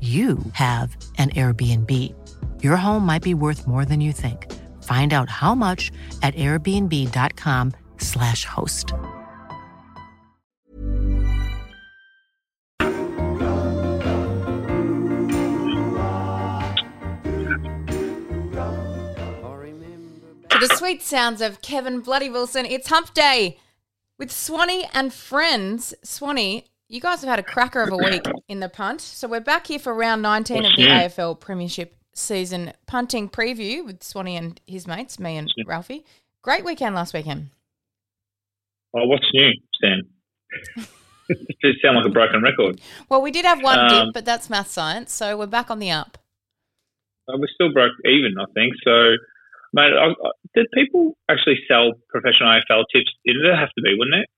you have an Airbnb. Your home might be worth more than you think. Find out how much at airbnb.com/slash host. To the sweet sounds of Kevin Bloody Wilson, it's Hump Day with Swanee and friends. Swanee, you guys have had a cracker of a week in the punt. So we're back here for round 19 of the. AFL Premiership season punting preview with Swanee and his mates, me and Ralphie. Great weekend last weekend. Oh, what's new, Stan? Does sound like a broken record? Well, we did have one Um, dip, but that's math science. So we're back on the up. We're still broke even, I think. So, mate, I, I, did people actually sell professional AFL tips? It'd have to be, wouldn't it?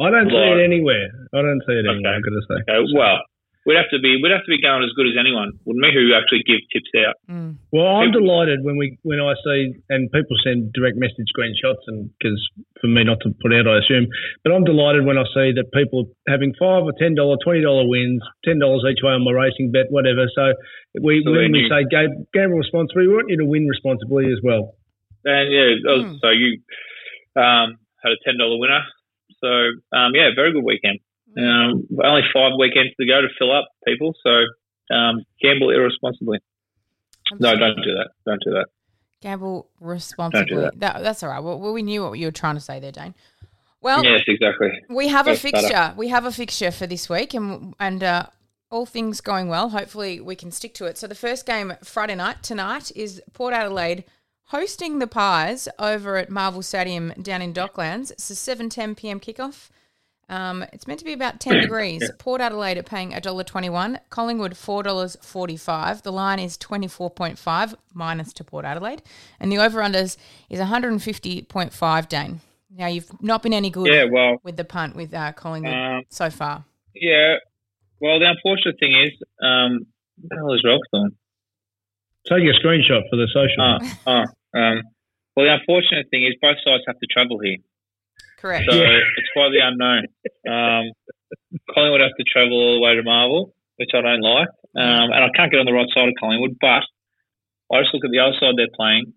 I don't see it anywhere. I don't see it Okay. anywhere. I've got to say. Okay, well, we'd have to be we'd have to be going as good as anyone, wouldn't we? Who actually give tips out? Mm. Well, I'm People- delighted when we when I see and people send direct message screenshots and because for me not to put out, I assume. But I'm delighted when I see that people are having five or ten dollar, twenty dollar wins, ten dollars each way on my racing bet, whatever. So we So when we you- say ga- gamble responsibly, we want you to win responsibly as well. And yeah, oh, Hmm. so you um, had a ten dollar winner. So um, yeah, very good weekend. Um, only five weekends to go to fill up, people. So um, gamble irresponsibly. No, don't do that. Don't do that. Gamble responsibly. that. that's all right. Well, we knew what you were trying to say there, Dane. Well, yes, exactly. We have a better. fixture. We have a fixture for this week, and and uh, all things going well. Hopefully, we can stick to it. So the first game Friday night tonight is Port Adelaide hosting the Pies over at Marvel Stadium down in Docklands. It's a seven ten p.m. kickoff. Um, it's meant to be about ten degrees. Port Adelaide are paying $1.21. Collingwood four dollars forty five. The line is twenty four point five minus to Port Adelaide, and the over unders is one hundred and fifty point five. Dane. Now you've not been any good Yeah, well, with the punt with uh, Collingwood Um, so far. yeah. Well, the unfortunate thing is, um, what the hell is Ralph doing? Take a screenshot for the social. Oh, oh, um, well, the unfortunate thing is both sides have to travel here, Correct. so it's quite the unknown. Um, Collingwood have to travel all the way to Marvel, which I don't like, um, and I can't get on the right side of Collingwood. But I just look at the other side they're playing,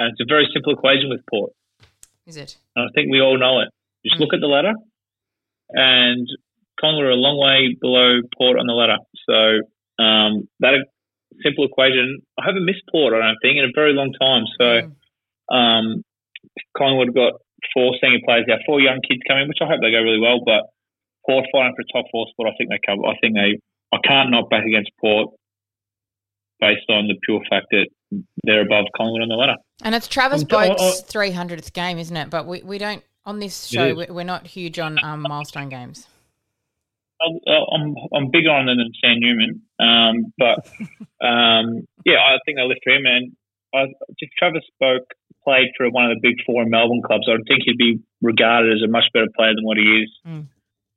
and it's a very simple equation with Port. Is it? And I think we all know it. Just look at the ladder, and Collingwood are a long way below Port on the ladder. So um, that simple equation. I haven't missed Port, I don't think, in a very long time. So Mm. um, Collingwood got four senior players out, four young kids coming, which I hope they go really well. But Port fighting for a top four spot, I think they cover. I think they. I can't knock back against Port based on the pure fact that they're above Collingwood on the ladder. And it's Travis I'm t- I- Boak's three hundredth game, isn't it? But we, we don't on this show. We're, we're not huge on um, milestone games. I'm- I'm bigger on them than Sam Newman, um, but um, yeah, I think they lift for him. And I, if Travis Boak played for one of the big four in Melbourne clubs, I think he'd be regarded as a much better player than what he is Mm.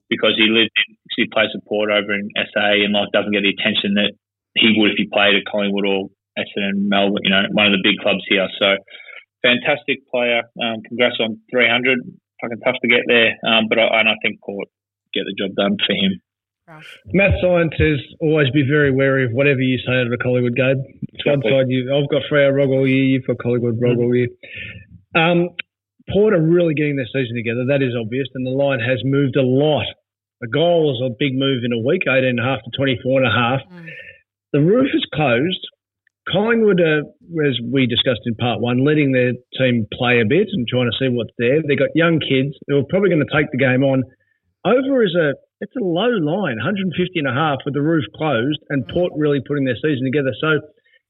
because he lived in, he plays support over in SA and like doesn't get the attention that he would if he played at Collingwood or Essendon, Melbourne, you know, one of the big clubs here. So fantastic player. Um, congrats on 300. Fucking tough to get there, um, but I, and I think Port get the job done for him. Math science says always be very wary of whatever you say at a Collingwood game. It's one side you, I've got Freo Rog all year, you've got Collingwood Rog all year. Um, Port are really getting their season together. That is obvious, and the line has moved a lot. A goal was a big move in a week, 18 and a half to 24 and a half. Mm. The roof is closed. Collingwood, are, as we discussed in part one, letting their team play a bit and trying to see what's there. They've got young kids who are probably going to take the game on. Over is a it's a low line, 150 and a half with the roof closed, and Port really putting their season together. So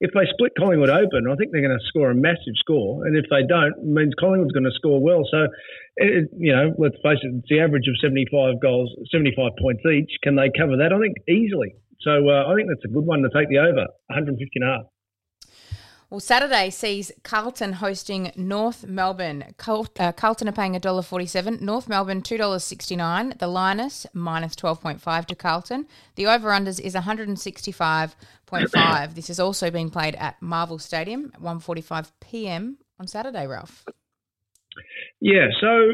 if they split Collingwood open, I think they're going to score a massive score. And if they don't, it means Collingwood's going to score well. So, it, you know, let's face it, it's the average of 75 goals, 75 points each. Can they cover that? I think easily. So uh, I think that's a good one to take the over, 150 and a half. Well, Saturday sees Carlton hosting North Melbourne. Uh, Carlton are paying $1.47. North Melbourne, $2.69. The Linus, minus 12.5 to Carlton. The over-unders is 165.5. this is also being played at Marvel Stadium at 1.45 p.m. on Saturday, Ralph. Yeah, so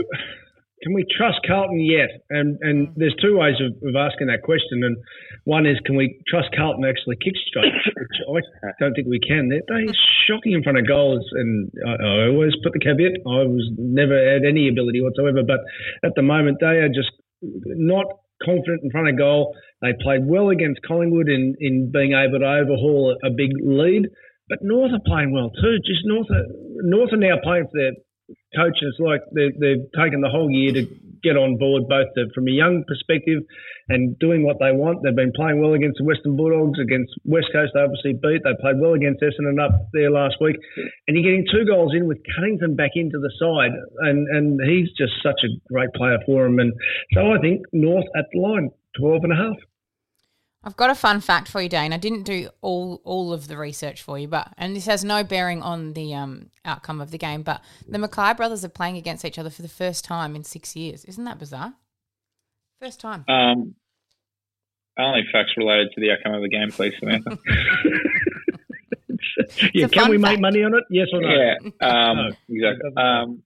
can we trust Carlton yet? And and mm. there's two ways of, of asking that question. And one is, can we trust Carlton to actually kick straight? Which I don't think we can. They're, they're shocking in front of goals. And I, I always put the caveat, I was never had any ability whatsoever. But at the moment, they are just not confident in front of goal. They played well against Collingwood in, in being able to overhaul a, a big lead. But North are playing well too. Just North are, North are now playing for their coaches like they're, they've taken the whole year to get on board both the, from a young perspective and doing what they want. They've been playing well against the Western Bulldogs, against West Coast. They obviously beat. They played well against Essendon up there last week, and you're getting two goals in with Cunnington back into the side, and and he's just such a great player for him. And so I think North at the line, 12 and a half. I've got a fun fact for you, Dane. I didn't do all all of the research for you, but and this has no bearing on the um, outcome of the game. But the McKay brothers are playing against each other for the first time in six years. Isn't that bizarre? First time. Um, only facts related to the outcome of the game, please, Samantha. yeah, can we fact. make money on it? Yes or no? yeah, um, No. exactly. Um,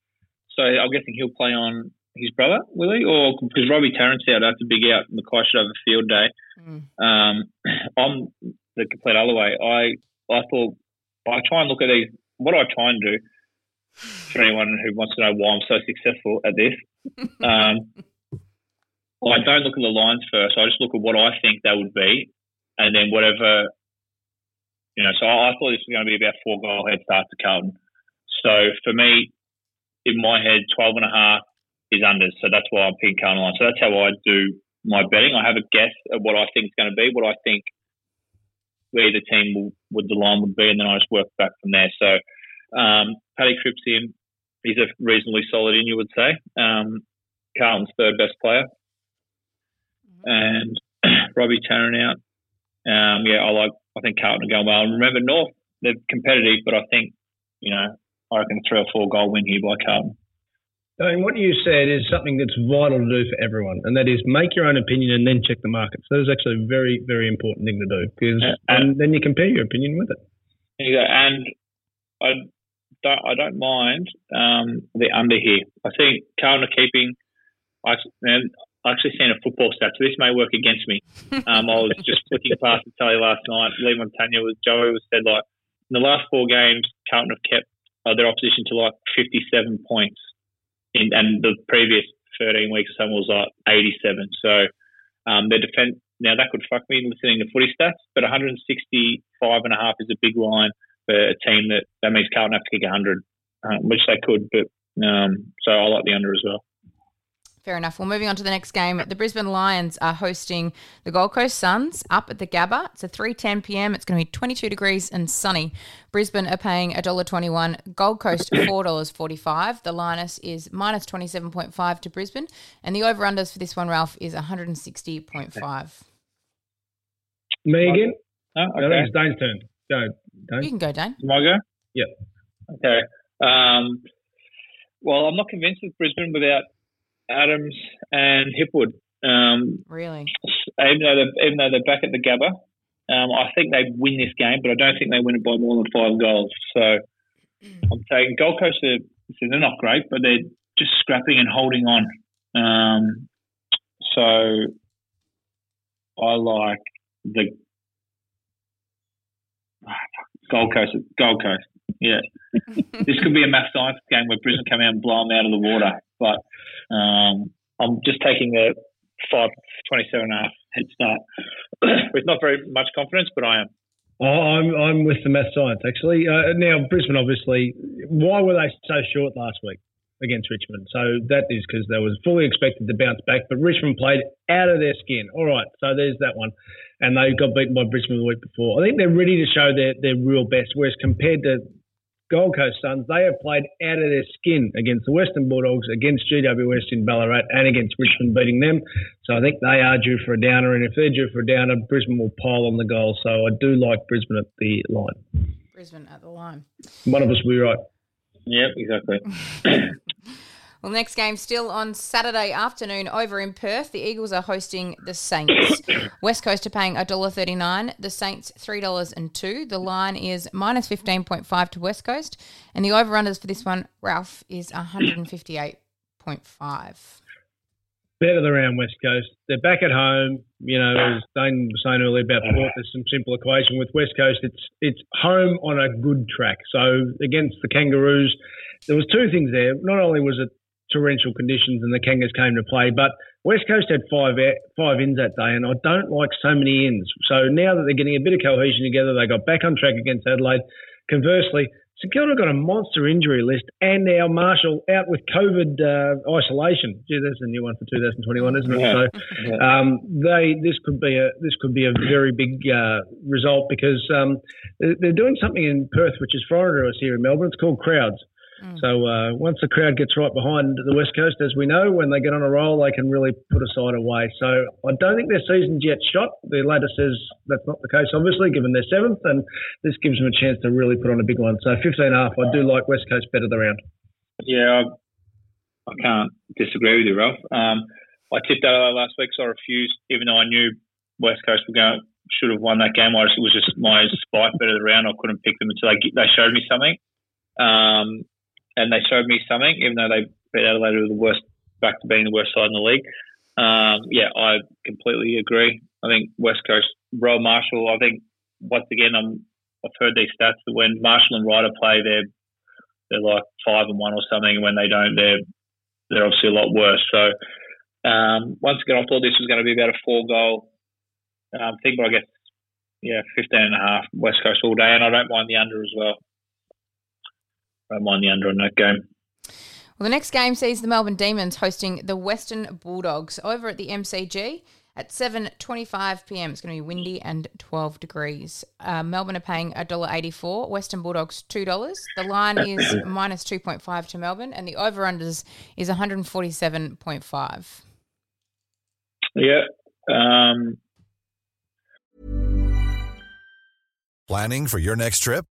so I'm guessing he'll play on his brother, will he? Or because Robbie Tarrant's out, a big out. McKay should have a field day. Mm. Um, I'm the complete other way. I I thought I try and look at these. What I try and do for anyone who wants to know why I'm so successful at this? Um, I don't look at the lines first. I just look at what I think they would be, and then whatever. You know, so I, I thought this was going to be about four goal head start to Carlton. So for me, in my head, 12 and a half is unders. So that's why I'm picking Carlton line. So that's how I do my betting. I have a guess at what I think is going to be, what I think where the team will, would the line would be, and then I just work back from there. So um, Paddy Cripps in, he's a reasonably solid in, you would say. Um, Carlton's third best player, and Robbie Tarrant out. Um, yeah, I like. I think Carlton are going well. And remember, North they're competitive, but I think you know I reckon three or four goal win here by Carlton. I mean, what you said is something that's vital to do for everyone, and that is make your own opinion and then check the markets. That is actually a very, very important thing to do because Yeah, and then you compare your opinion with it. There. And I don't, I don't mind um, the under here. I think Carlton are keeping. I actually, man, I actually seen a football stat, so this may work against me. Um, I was just flicking past the telly last night. Leigh Montagna was Joey was said like in the last four games, Carlton have kept uh, their opposition to like 57 points, in, and the previous 13 weeks or was like 87. So um, their defense now that could fuck me listening to footy stats, but 165 and a half is a big line for a team that that means Carlton have to kick 100, um, which they could. But um, so I like the under as well. Fair enough. Well, moving on to the next game. The Brisbane Lions are hosting the Gold Coast Suns up at the Gabba. It's a 3.10 p.m. It's going to be 22 degrees and sunny. Brisbane are paying $1.21. Gold Coast, $4.45. The Linus is minus 27.5 to Brisbane. And the over-unders for this one, Ralph, is 160.5. Me again? Oh, No, it's Dane's turn. Go, Dane. You can go, Dane. Am I go? Yep. Okay. Um, well, I'm not convinced with Brisbane without Adams and Hipwood. Um, Really? even though they're, even though they're back at the Gabba, um, I think they win this game, but I don't think they win it by more than five goals. So I'm taking Gold Coast. Are, they're not great, but they're just scrapping and holding on. Um, so I like the Gold Coast. Gold Coast. Yeah, this could be a math science game where Brisbane come out and blow them out of the water. But um, I'm just taking a five twenty-seven and a half head start with not very much confidence, but I am. Oh, I'm I'm with the math science actually. Uh, now Brisbane, obviously, why were they so short last week against Richmond? So that is because they was fully expected to bounce back, but Richmond played out of their skin. All right, so there's that one, and they got beaten by Brisbane the week before. I think they're ready to show their their real best. Whereas compared to Gold Coast Suns, they have played out of their skin against the Western Bulldogs, against GWS in Ballarat, and against Richmond beating them. So I think they are due for a downer, and if they're due for a downer, Brisbane will pile on the goal. So I do like Brisbane at the line. Brisbane at the line. One of us will be right. Yep, exactly. Well, next game still on Saturday afternoon over in Perth. The Eagles are hosting the Saints. West Coast are paying $1.39. The Saints $3.02. The line is minus 15.5 to West Coast. And the over-unders for this one, Ralph, is 158.5. Better than around West Coast. They're back at home. You know, as Dane was saying earlier about Port, there's some simple equation with West Coast. It's it's home on a good track. So against the Kangaroos, there was two things there. Not only was it torrential conditions and the Kangas came to play. But West Coast had five five ins that day, and I don't like so many ins. So now that they're getting a bit of cohesion together, they got back on track against Adelaide. Conversely, St Kilda got a monster injury list, and now Marshall out with COVID uh, isolation. Gee, that's a new one for 2021, isn't it? Yeah. So um, they this could be a this could be a very big uh, result because um, they're, they're doing something in Perth which is foreign to us here in Melbourne. It's called crowds. So uh, once the crowd gets right behind the West Coast, as we know, when they get on a roll, they can really put a side away. So I don't think their season's yet shot. The ladder says that's not the case, obviously, given they're seventh, and this gives them a chance to really put on a big one. So 15 and a half, I do like West Coast better the round. Yeah, I, I can't disagree with you, Ralph. Um, I tipped Adelaide last week, so I refused, even though I knew West Coast were going should have won that game. I just, it was just my spite bet of the round. I couldn't pick them until they they showed me something, um, and they showed me something, even though they beat Adelaide, were the worst, back to being the worst side in the league. Um, yeah, I completely agree. I think West Coast, Rowan Marshall. I think once again, I'm, I've heard these stats that when Marshall and Ryder play, they're they're like five and one or something. When they don't, they're they're obviously a lot worse. So um, once again, I thought this was going to be about a four goal um, thing, but I guess yeah, 15 and a half West Coast all day, and I don't mind the under as well. I don't mind the under on that game. Well, the next game sees the Melbourne Demons hosting the Western Bulldogs over at the MCG at 7.25 p.m. It's going to be windy and 12 degrees. Uh, Melbourne are paying $1.84. Western Bulldogs $2. The line is minus 2.5 to Melbourne, and the over-unders is 147.5. Yeah. Um, Planning for your next trip?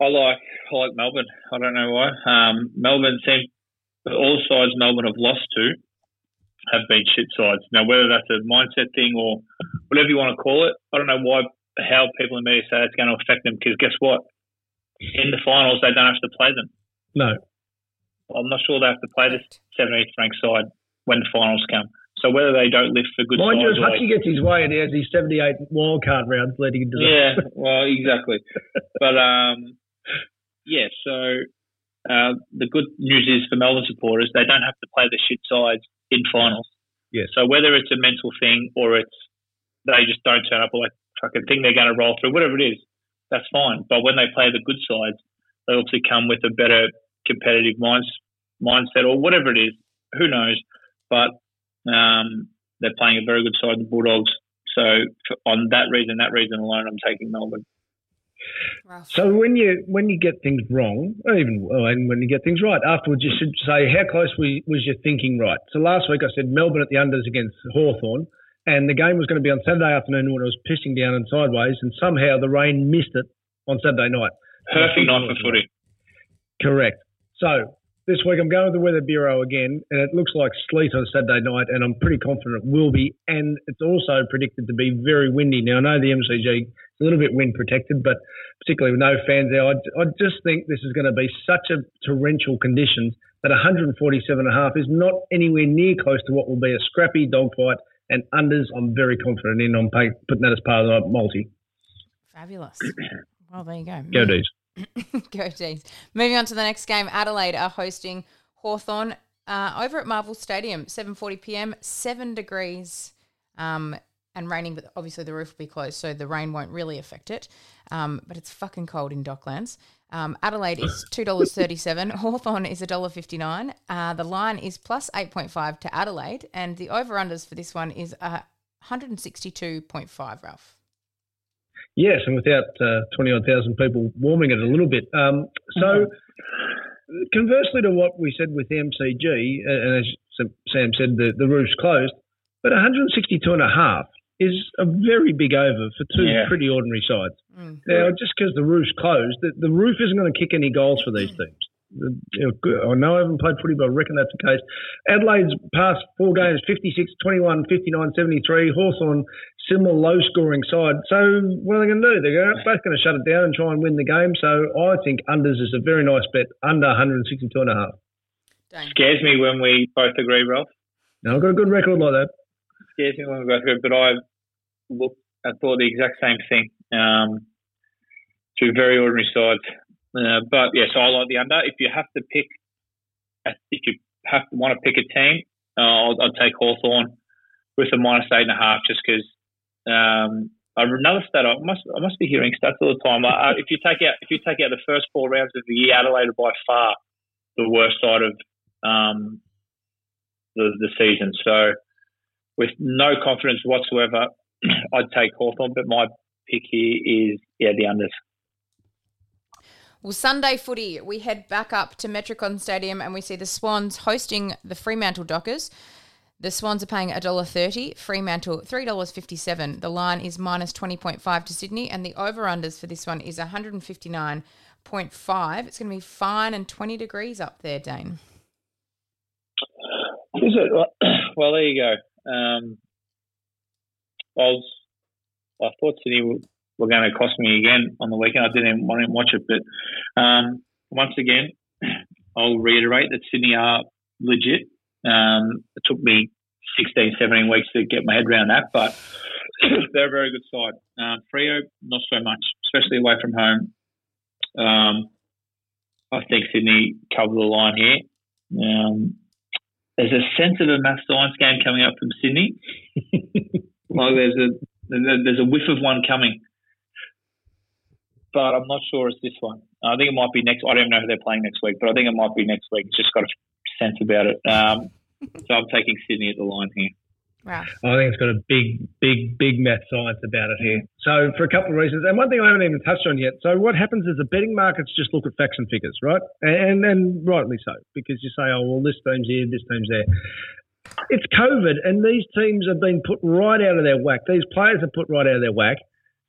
I like I like Melbourne. I don't know why. Um, Melbourne seems all sides Melbourne have lost to have been shit sides. Now whether that's a mindset thing or whatever you want to call it, I don't know why how people in the media say it's going to affect them because guess what? In the finals they don't have to play them. No. I'm not sure they have to play this 17th ranked side when the finals come. So whether they don't lift for good Mind you, sides if or Hutchie gets his way and he has his 78 wildcard rounds leading into the yeah, well, exactly. but um, yeah, so uh, the good news is for Melbourne supporters, they don't have to play the shit sides in finals. Yes. So whether it's a mental thing or it's they just don't turn up or like fucking think they're going to roll through, whatever it is, that's fine. But when they play the good sides, they obviously come with a better competitive minds, mindset or whatever it is. Who knows? But um, they're playing a very good side, the Bulldogs. So on that reason, that reason alone, I'm taking Melbourne. So when you when you get things wrong, or even and when you get things right, afterwards you should say how close we, was your thinking right. So last week I said Melbourne at the unders against Hawthorn, and the game was going to be on Saturday afternoon when it was pissing down and sideways, and somehow the rain missed it on Saturday night. Perfect night for footy. Correct. So this week I'm going to the Weather Bureau again, and it looks like sleet on Saturday night, and I'm pretty confident it will be. And it's also predicted to be very windy. Now I know the MCG is a little bit wind protected, but particularly with no fans there, I, I just think this is going to be such a torrential conditions that 147 and a half is not anywhere near close to what will be a scrappy dogfight. And unders, I'm very confident in. I'm putting that as part of the multi. Fabulous. Well, there you go. Go D's. Go D's. Moving on to the next game, Adelaide are hosting Hawthorn uh, over at Marvel Stadium, 7:40 p.m. Seven degrees, um, and raining. But obviously the roof will be closed, so the rain won't really affect it. Um, but it's fucking cold in Docklands. Um, Adelaide is two dollars thirty-seven. Hawthorn is a dollar fifty-nine. Uh, the line is plus eight point five to Adelaide, and the over/unders for this one is uh, one hundred and sixty-two point five. Ralph. Yes, and without uh, 20 odd thousand people warming it a little bit. Um, so, conversely to what we said with MCG, uh, and as Sam said, the, the roof's closed, but 162 and a half is a very big over for two Yeah. pretty ordinary sides. Mm. Now, just because the roof's closed, the, the roof isn't going to kick any goals for these teams. The- you know, I know I haven't played footy, but I reckon that's the case. Adelaide's past four games 56, 21, 59, 73. Hawthorn, similar low scoring side. So, what are they going to do? They're both going to shut it down and try and win the game. So, I think unders is a very nice bet, under 162 and a half. Scares me when we both agree, Ralph. No, I've got a good record like that. Scares me when we both agree, but I looked, I thought the exact same thing. Um, two very ordinary sides. Uh, but yes, I like the under. If you have to pick, if you have to want to pick a team, uh, I'll, I'll take Hawthorn with a minus eight and a half, just because. Um, another stat I must I must be hearing stats all the time. Uh, if you take out if you take out the first four rounds of the year, Adelaide are by far the worst side of um, the the season. So with no confidence whatsoever, I'd take Hawthorn, but my pick here is yeah the unders. Well, Sunday footy, we head back up to Metricon Stadium and we see the Swans hosting the Fremantle Dockers. The Swans are paying $1.30, Fremantle $3.57. The line is minus 20.5 to Sydney, and the over-unders for this one is 159.5. It's going to be fine and 20 degrees up there, Dane. Is it? Well, there you go. Um, I was, I thought Sydney were, going to cost me again on the weekend. I didn't even want to watch it, but um, once again, I'll reiterate that Sydney are legit. Um, it took me 16, 17 weeks to get my head around that, but they're a very good side. Um, Freo, not so much, especially away from home. Um, I think Sydney cover the line here. Um, there's a sense of a math science game coming up from Sydney. like there's a there's a whiff of one coming, but I'm not sure it's this one. I think it might be next. I don't know who they're playing next week, but I think it might be next week. It's just got a sense about it. Um, so I'm taking Sydney at the line here. Wow. I think it's got a big, big, big math science about it here. So for a couple of reasons, and one thing I haven't even touched on yet. So what happens is the betting markets just look at facts and figures, right? And rightly so, because you say, oh well, this team's here, this team's there. It's COVID, and these teams have been put right out of their whack. These players are put right out of their whack.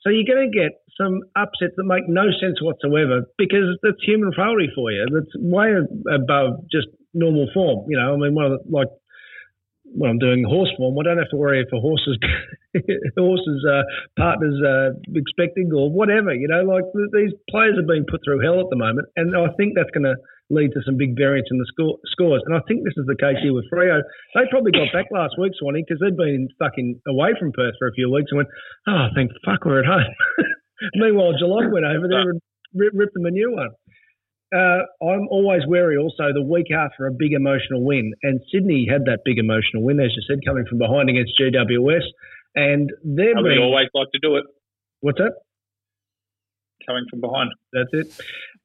So you're going to get some upsets that make no sense whatsoever because that's human frailty for you. That's way above just normal form. You know, I mean, one of the, like when I'm doing horse form, I don't have to worry if a horse's horse's uh, partner's uh, expecting or whatever. You know, like th- these players are being put through hell at the moment, and I think that's going to lead to some big variance in the score, scores. And I think this is the case here with Freo. They probably got back last week, Swanee, because they'd been stuck in away from Perth for a few weeks and went, oh, thank fuck we're at home. Meanwhile, Geelong went over there and rip, ripped them a new one. Uh, I'm always wary also the week after a big emotional win. And Sydney had that big emotional win, as you said, coming from behind against GWS. And we always like to do it, what's that? coming from behind. That's it.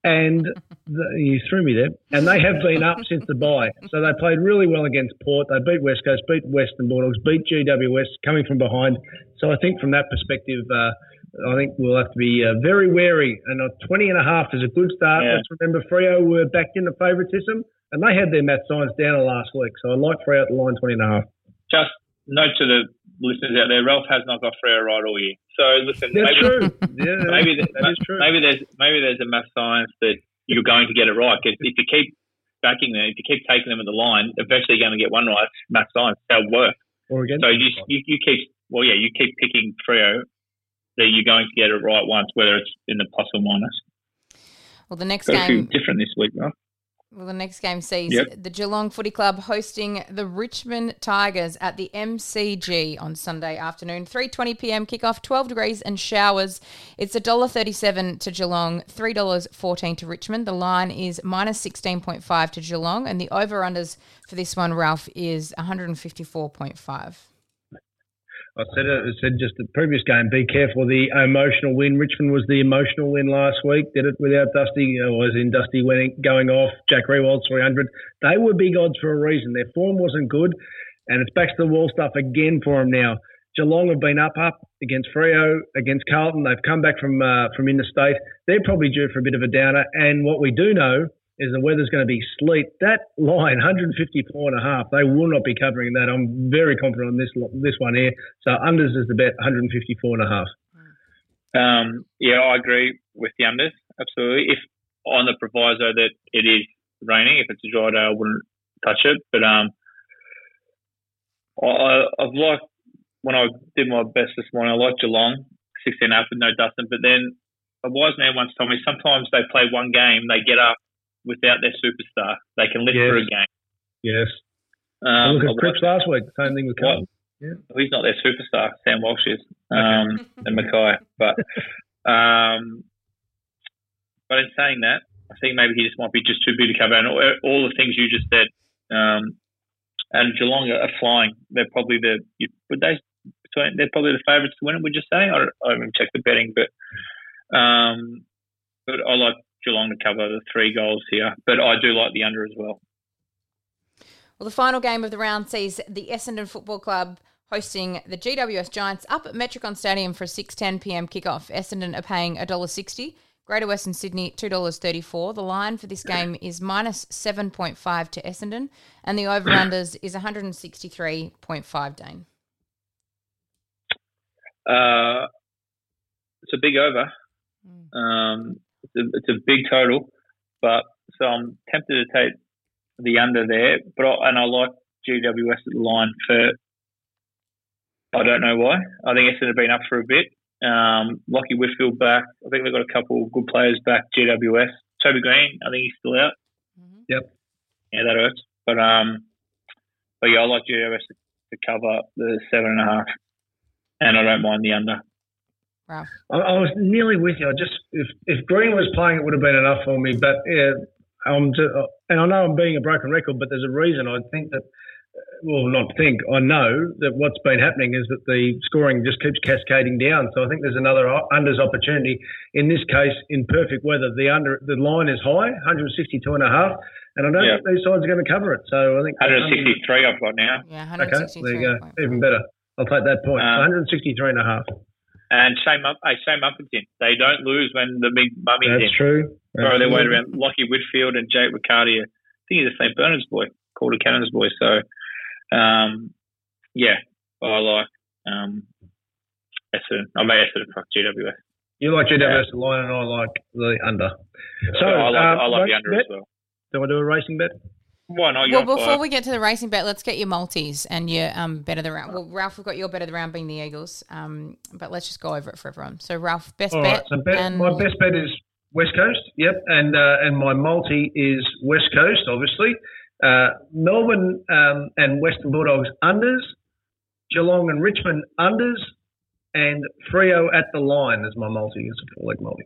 And the, you threw me there. And they have been up since the bye. So they played really well against Port. They beat West Coast, beat Western Bulldogs, beat GWS coming from behind. So I think from that perspective, uh, I think we'll have to be uh, very wary. And a 20 and a half is a good start. Yeah. Let's remember Freo were backed into favouritism and they had their math science down last week. So I like Freo at the line 20 and a half. Just note to the listeners out there, Ralph has not got Freo right all year. So listen, That's maybe, true. Yeah, maybe th- that is true. maybe there's maybe there's a math science that you're going to get it right. 'Cause if you keep backing them, if you keep taking them at the line, eventually you're going to get one right. Math science. They'll work. Or against So you, you you keep well, yeah, you keep picking Freo that you're going to get it right once, whether it's in the plus or minus. Well, the next Got game. different this week, right? Well, the next game sees Yep. the Geelong Footy Club hosting the Richmond Tigers at the MCG on Sunday afternoon. 3:20 p.m. kickoff, 12 degrees and showers. It's $1.37 to Geelong, $3.14 to Richmond. The line is minus 16.5 to Geelong, and the over/unders for this one, Ralph, is 154.5. I said it. I said just the previous game. Be careful. The emotional win. Richmond was the emotional win last week. Did it without Dusty. Uh, was in Dusty winning, going off. Jack Riewoldt 300. They were big odds for a reason. Their form wasn't good, and it's back to the wall stuff again for them now. Geelong have been up up against Freo, against Carlton. They've come back from uh, from interstate. They're probably due for a bit of a downer. And what we do know is the weather's going to be sleet. That line, 154 and a half, they will not be covering that. I'm very confident on this this one here. So unders is the bet, 154 and a half. Um, yeah, I agree with the unders. Absolutely. If on the proviso that it is raining, if it's a dry day, I wouldn't touch it. But um, I, I've liked when I did my best this morning. I liked Geelong, 16 up with no Dustin. But then a wise man once told me sometimes they play one game, they get up without their superstar. They can live Yes. for a game. Yes. Um, Look at Cripps last week. Same thing with Carlton. well, he's not their superstar. Sam Walsh is, um, and McKay. But, um, but in saying that, I think maybe he just might be just too big to cover. And all, all the things you just said, um, and Geelong are flying. They're probably the you, would they between they're probably the favourites to win it. Would you say? I, don't, I haven't checked the betting, but um, but I like Geelong to cover the three goals here. But I do like the under as well. Well, the final game of the round sees the Essendon Football Club hosting the GWS Giants up at Metricon Stadium for a 6:10 p.m. kickoff. Essendon are paying $1.60. Greater Western Sydney $2.34. The line for this game is minus 7.5 to Essendon, and the over/unders is 163.5. Dane. Uh, it's a big over. Um, it's, a, it's a big total, but so I'm tempted to take the under there. But I, and I like GWS at the line for. I don't know why. I think Essendon have been up for a bit. Um, Lockie Whitfield back. I think they've got a couple of good players back. GWS. Toby Greene. I think he's still out. Yep. Yeah, that hurts. But um, but yeah, I like GWS to, to cover the seven and a half, and I don't mind the under. Ralph. I, I was nearly with you. I just if if Greene was playing, it would have been enough for me. But yeah, I'm just, and I know I'm being a broken record, but there's a reason. I think that, well, not think. I know that what's been happening is that the scoring just keeps cascading down. So I think there's another unders opportunity. In this case, in perfect weather, the under the line is high, 162 and a half, and I don't Yeah. think these sides are going to cover it. So I think 163 I've got now. Yeah, Okay, there you go. Even better. I'll take that point. Um, 163 and a half. And Shane, up, hey, Shane Mumford's in. They don't lose when the big mummy's That's in. true. Throw their weight Absolutely. around. Lockie Whitfield and Jake Riccardi. I think he's a St. Bernard's boy, Calder Cannons boy. So, um, yeah, I like um, Essendon. I may Essendon fuck GWS. You like GWS the line, and I like the under. So I like, um, I like the under bet? as well. Do I do a racing bet? Why not? Well, before fire. we get to the racing bet, let's get your multis and your um, bet of the round. Well, Ralph, we've got your bet of the round being the Eagles, um, but let's just go over it for everyone. So, Ralph, best All bet. right. So bet, and my best bet is West Coast. Yep, and uh, and my multi is West Coast, obviously. Uh, Melbourne um, and Western Bulldogs unders, Geelong and Richmond unders, and Freo at the line is my multi. It's a four leg multi.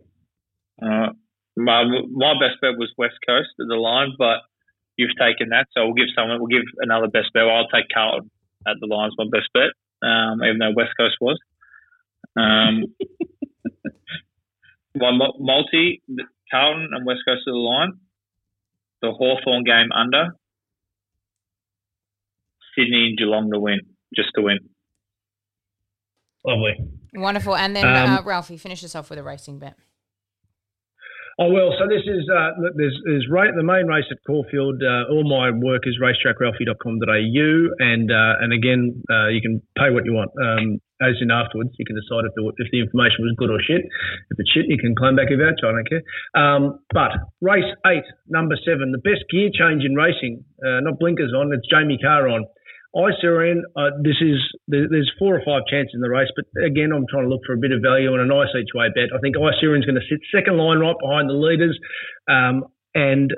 Uh, My, my best bet was West Coast at the line, but you've taken that, so we'll give someone. We'll give another best bet. I'll take Carlton at the line as my best bet, um, even though West Coast was. Um, my multi Carlton and West Coast at the line. The Hawthorn game under. Sydney and Geelong to win, just to win. Lovely. Wonderful. And then, um, uh, Ralphie, finish us off with a racing bet. Oh well, so this is uh, there's, there's right, the main race at Caulfield. Uh, all my work is racetrackralphie.com.au, and uh, and again, uh, you can pay what you want. Um, as in afterwards, you can decide if the if the information was good or shit. If it's shit, you can claim back your voucher. I don't care. Um, but race eight, number seven, the best gear change in racing. Uh, not blinkers on. It's Jamie Kah on. Isurian, uh, this is there's four or five chances in the race, but again, I'm trying to look for a bit of value and a nice each way bet. I think Isurian's going to sit second line right behind the leaders, um, and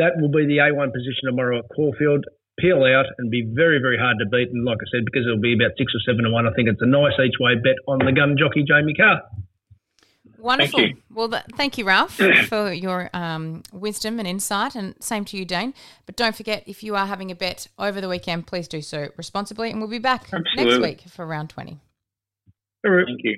that will be the A1 position tomorrow at Caulfield. Peel out and be very, very hard to beat. And like I said, because it'll be about six or seven to one, I think it's a nice each way bet on the gun jockey Jamie Kah. Wonderful. Thank well, th- thank you, Ralph, for your um, wisdom and insight, and same to you, Dane. But don't forget, if you are having a bet over the weekend, please do so responsibly, and we'll be back Absolutely. next week for round twenty. Thank you.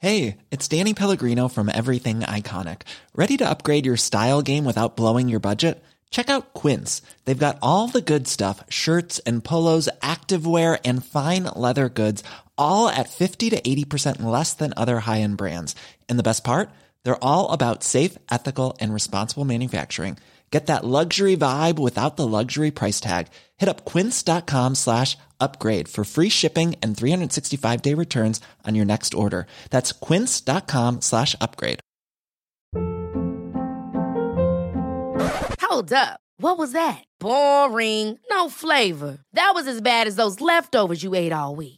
Hey, it's Danny Pellegrino from Everything Iconic. Ready to upgrade your style game without blowing your budget? Check out Quince. They've got all the good stuff: shirts and polos, activewear, and fine leather goods all at 50 to 80% less than other high-end brands. And the best part? They're all about safe, ethical, and responsible manufacturing. Get that luxury vibe without the luxury price tag. Hit up quince.com slash upgrade for free shipping and 365-day returns on your next order. That's quince.com slash upgrade. Hold up. What was that? Boring. No flavor. That was as bad as those leftovers you ate all week.